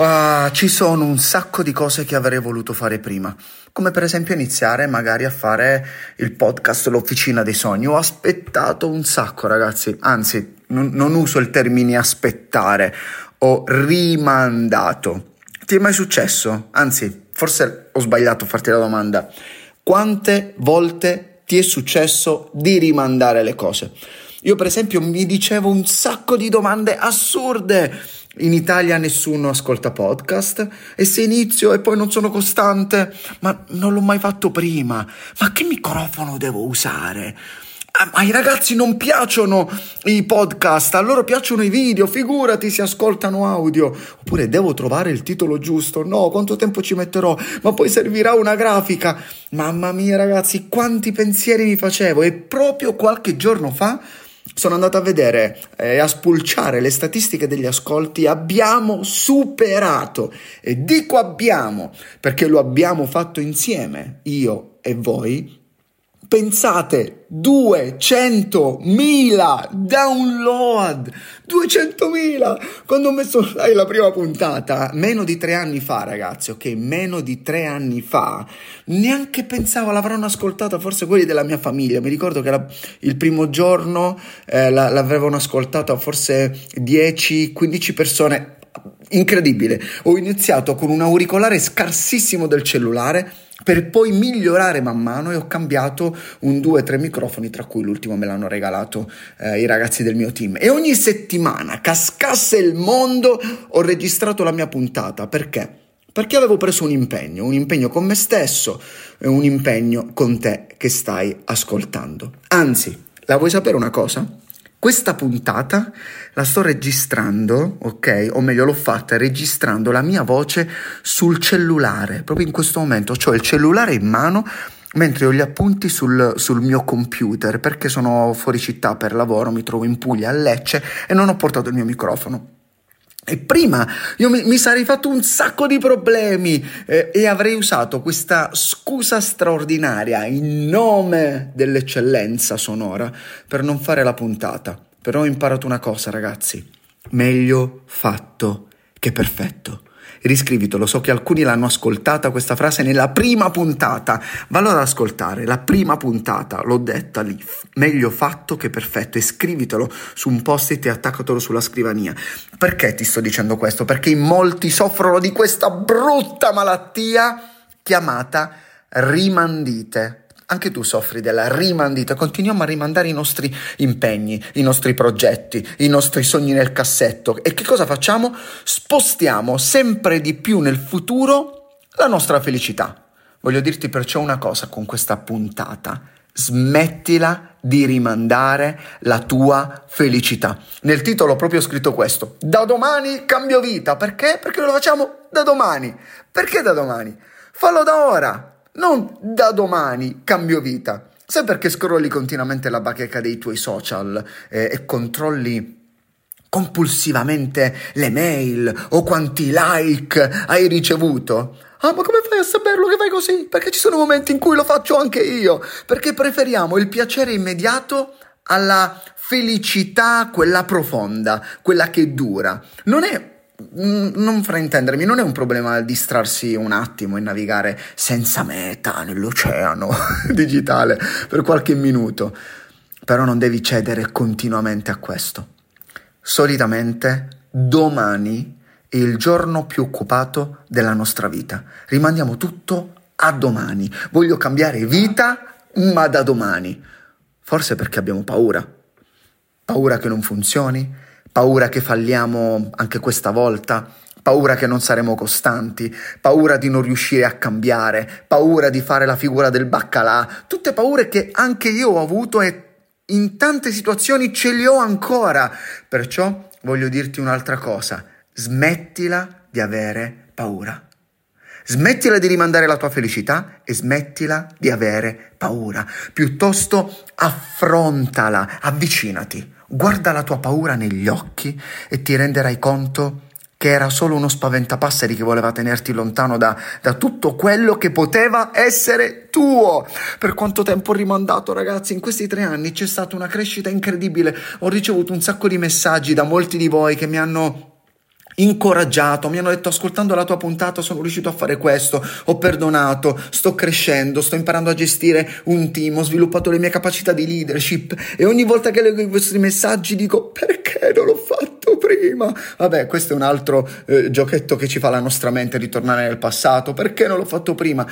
Uh, ci sono un sacco di cose che avrei voluto fare prima, come per esempio iniziare magari a fare il podcast L'Officina dei Sogni. Ho aspettato un sacco ragazzi, anzi non, non uso il termine aspettare, ho rimandato. Ti è mai successo? Anzi, forse ho sbagliato a farti la domanda. Quante volte ti è successo di rimandare le cose? Io per esempio mi dicevo un sacco di domande assurde in Italia nessuno ascolta podcast e se inizio e poi non sono costante, ma non l'ho mai fatto prima, ma che microfono devo usare? Ai ragazzi non piacciono i podcast, a loro piacciono i video, figurati se ascoltano audio. Oppure devo trovare il titolo giusto, no, quanto tempo ci metterò? Ma poi servirà una grafica. Mamma mia ragazzi, quanti pensieri mi facevo e proprio qualche giorno fa sono andato a vedere e eh, a spulciare le statistiche degli ascolti, abbiamo superato, e dico abbiamo, perché lo abbiamo fatto insieme, io e voi, Pensate, 200.000 download! 200.000! Quando ho messo online la prima puntata, meno di tre anni fa, ragazzi, ok? Meno di tre anni fa, neanche pensavo l'avranno ascoltata forse quelli della mia famiglia. Mi ricordo che la, il primo giorno eh, la, l'avevano ascoltata forse 10-15 persone. Incredibile! Ho iniziato con un auricolare scarsissimo del cellulare per poi migliorare man mano e ho cambiato un due o tre microfoni, tra cui l'ultimo me l'hanno regalato eh, i ragazzi del mio team. E ogni settimana, cascasse il mondo, ho registrato la mia puntata. Perché? Perché avevo preso un impegno, un impegno con me stesso e un impegno con te che stai ascoltando. Anzi, la vuoi sapere una cosa? Questa puntata la sto registrando, ok? O meglio, l'ho fatta registrando la mia voce sul cellulare, proprio in questo momento. Ho il cellulare in mano mentre ho gli appunti sul, sul, mio computer perché sono fuori città per lavoro, mi trovo in Puglia, a Lecce e non ho portato il mio microfono. E prima io mi, mi, sarei fatto un sacco di problemi eh, e avrei usato questa scusa straordinaria in nome dell'eccellenza sonora per non fare la puntata. Però ho imparato una cosa, ragazzi. Meglio fatto che perfetto riscrivitelo. So che alcuni l'hanno ascoltata questa frase nella prima puntata. Vallo ad ascoltare, la prima puntata, l'ho detta lì. Meglio fatto che perfetto. E scrivitelo su un post-it e attaccatelo sulla scrivania. Perché ti sto dicendo questo? Perché in molti soffrono di questa brutta malattia chiamata rimandite anche tu soffri della rimandita, continuiamo a rimandare i nostri impegni, i nostri progetti, i nostri sogni nel cassetto. E che cosa facciamo? Spostiamo sempre di più nel futuro la nostra felicità. Voglio dirti perciò una cosa con questa puntata. Smettila di rimandare la tua felicità. Nel titolo ho proprio scritto questo. Da domani cambio vita. Perché? Perché lo facciamo da domani. Perché da domani? Fallo da ora non da domani cambio vita. Sai perché scrolli continuamente la bacheca dei tuoi social eh, e controlli compulsivamente le mail o quanti like hai ricevuto? Ah, ma come fai a saperlo che fai così? Perché ci sono momenti in cui lo faccio anche io. Perché preferiamo il piacere immediato alla felicità, quella profonda, quella che dura. Non è non fraintendermi, non è un problema distrarsi un attimo e navigare senza meta nell'oceano digitale per qualche minuto, però non devi cedere continuamente a questo. Solitamente domani è il giorno più occupato della nostra vita. Rimandiamo tutto a domani. Voglio cambiare vita, ma da domani. Forse perché abbiamo paura. Paura che non funzioni, paura che falliamo anche questa volta, paura che non saremo costanti, paura di non riuscire a cambiare, paura di fare la figura del baccalà, tutte paure che anche io ho avuto e in tante situazioni ce le ho ancora. Perciò voglio dirti un'altra cosa, smettila di avere paura. Smettila di rimandare la tua felicità e smettila di avere paura. Piuttosto affrontala, avvicinati guarda la tua paura negli occhi e ti renderai conto che era solo uno spaventapasseri che voleva tenerti lontano da, da, tutto quello che poteva essere tuo. Per quanto tempo ho rimandato, ragazzi? In questi tre anni c'è stata una crescita incredibile. Ho ricevuto un sacco di messaggi da molti di voi che mi hanno incoraggiato, mi hanno detto ascoltando la tua puntata sono riuscito a fare questo, ho perdonato, sto crescendo, sto imparando a gestire un team, ho sviluppato le mie capacità di leadership e ogni volta che leggo i vostri messaggi dico perché non l'ho fatto prima? Vabbè, questo è un altro eh, giochetto che ci fa la nostra mente ritornare nel passato, perché non l'ho fatto prima?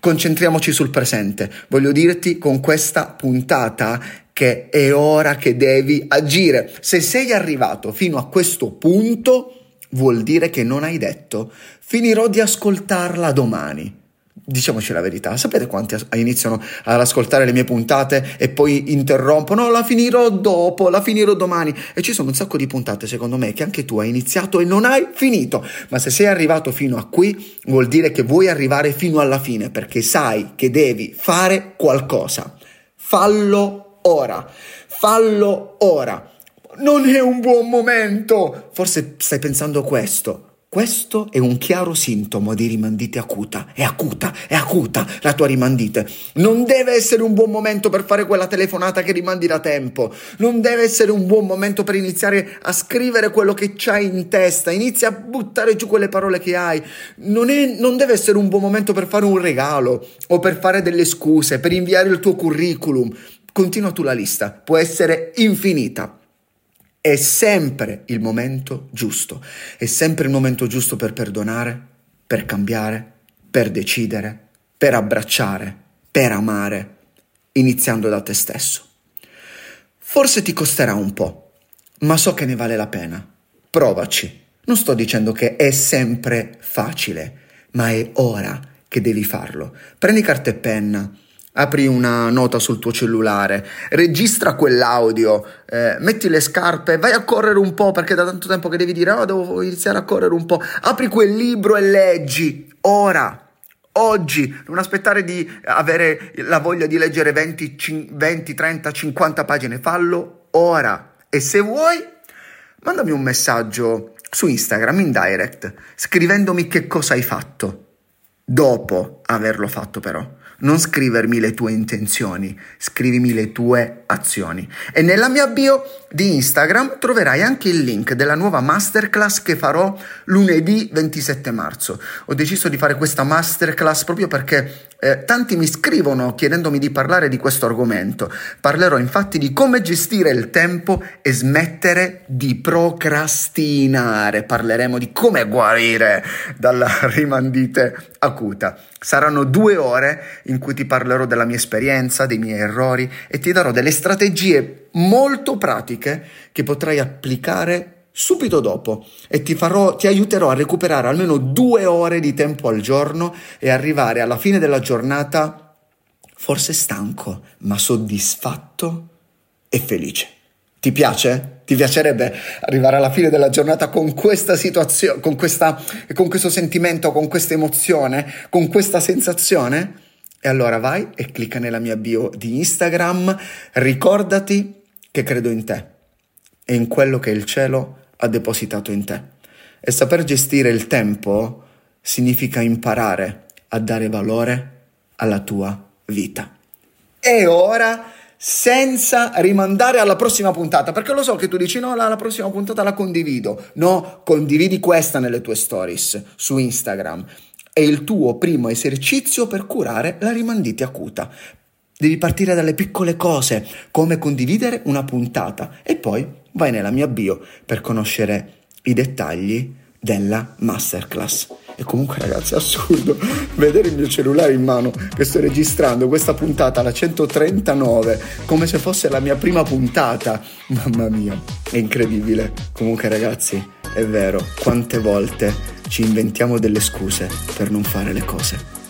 Concentriamoci sul presente. Voglio dirti con questa puntata che è ora che devi agire. Se sei arrivato fino a questo punto, vuol dire che non hai detto finirò di ascoltarla domani. Diciamoci la verità, sapete quanti iniziano ad ascoltare le mie puntate e poi interrompono? No, la finirò dopo, la finirò domani. E ci sono un sacco di puntate, secondo me, che anche tu hai iniziato e non hai finito. Ma se sei arrivato fino a qui, vuol dire che vuoi arrivare fino alla fine, perché sai che devi fare qualcosa. Fallo ora. Fallo ora non è un buon momento. Forse stai pensando questo. Questo è un chiaro sintomo di rimandite acuta. È acuta, è acuta la tua rimandite. Non deve essere un buon momento per fare quella telefonata che rimandi da tempo. Non deve essere un buon momento per iniziare a scrivere quello che c'hai in testa. Inizia a buttare giù quelle parole che hai. Non, è, non deve essere un buon momento per fare un regalo o per fare delle scuse, per inviare il tuo curriculum. Continua tu la lista. Può essere infinita. È sempre il momento giusto, è sempre il momento giusto per perdonare, per cambiare, per decidere, per abbracciare, per amare, iniziando da te stesso. Forse ti costerà un po', ma so che ne vale la pena. Provaci. Non sto dicendo che è sempre facile, ma è ora che devi farlo. Prendi carta e penna, apri una nota sul tuo cellulare, registra quell'audio, eh, metti le scarpe, vai a correre un po' perché da tanto tempo che devi dire oh devo iniziare a correre un po', apri quel libro e leggi, ora. Oggi, non aspettare di avere la voglia di leggere 20, 20, 30, 50 pagine, fallo ora. E se vuoi, mandami un messaggio su Instagram in direct, scrivendomi che cosa hai fatto. Dopo averlo fatto però non scrivermi le tue intenzioni, scrivimi le tue azioni. E nella mia bio di Instagram troverai anche il link della nuova masterclass che farò lunedì 27 marzo. Ho deciso di fare questa masterclass proprio perché eh, tanti mi scrivono chiedendomi di parlare di questo argomento. Parlerò infatti di come gestire il tempo e smettere di procrastinare. Parleremo di come guarire dalla rimandite acuta. Saranno due ore in cui ti parlerò della mia esperienza, dei miei errori e ti darò delle strategie molto pratiche che potrai applicare subito dopo e ti, farò, ti aiuterò a recuperare almeno due ore di tempo al giorno e arrivare alla fine della giornata forse stanco, ma soddisfatto e felice. Ti piace? Ti piacerebbe arrivare alla fine della giornata con questa situazione, con, questa, con questo sentimento, con questa emozione, con questa sensazione? E allora vai e clicca nella mia bio di Instagram, ricordati che credo in te e in quello che il cielo ha depositato in te. E saper gestire il tempo significa imparare a dare valore alla tua vita. E ora senza rimandare alla prossima puntata, perché lo so che tu dici no, la, la, prossima puntata la condivido. No, condividi questa nelle tue stories su Instagram. È il tuo primo esercizio per curare la rimandite acuta. Devi partire dalle piccole cose, come condividere una puntata e poi vai nella mia bio per conoscere i dettagli della masterclass. E comunque ragazzi è assurdo vedere il mio cellulare in mano che sto registrando questa puntata, la 139, come se fosse la mia prima puntata. Mamma mia, è incredibile. Comunque ragazzi, è vero, quante volte ci inventiamo delle scuse per non fare le cose.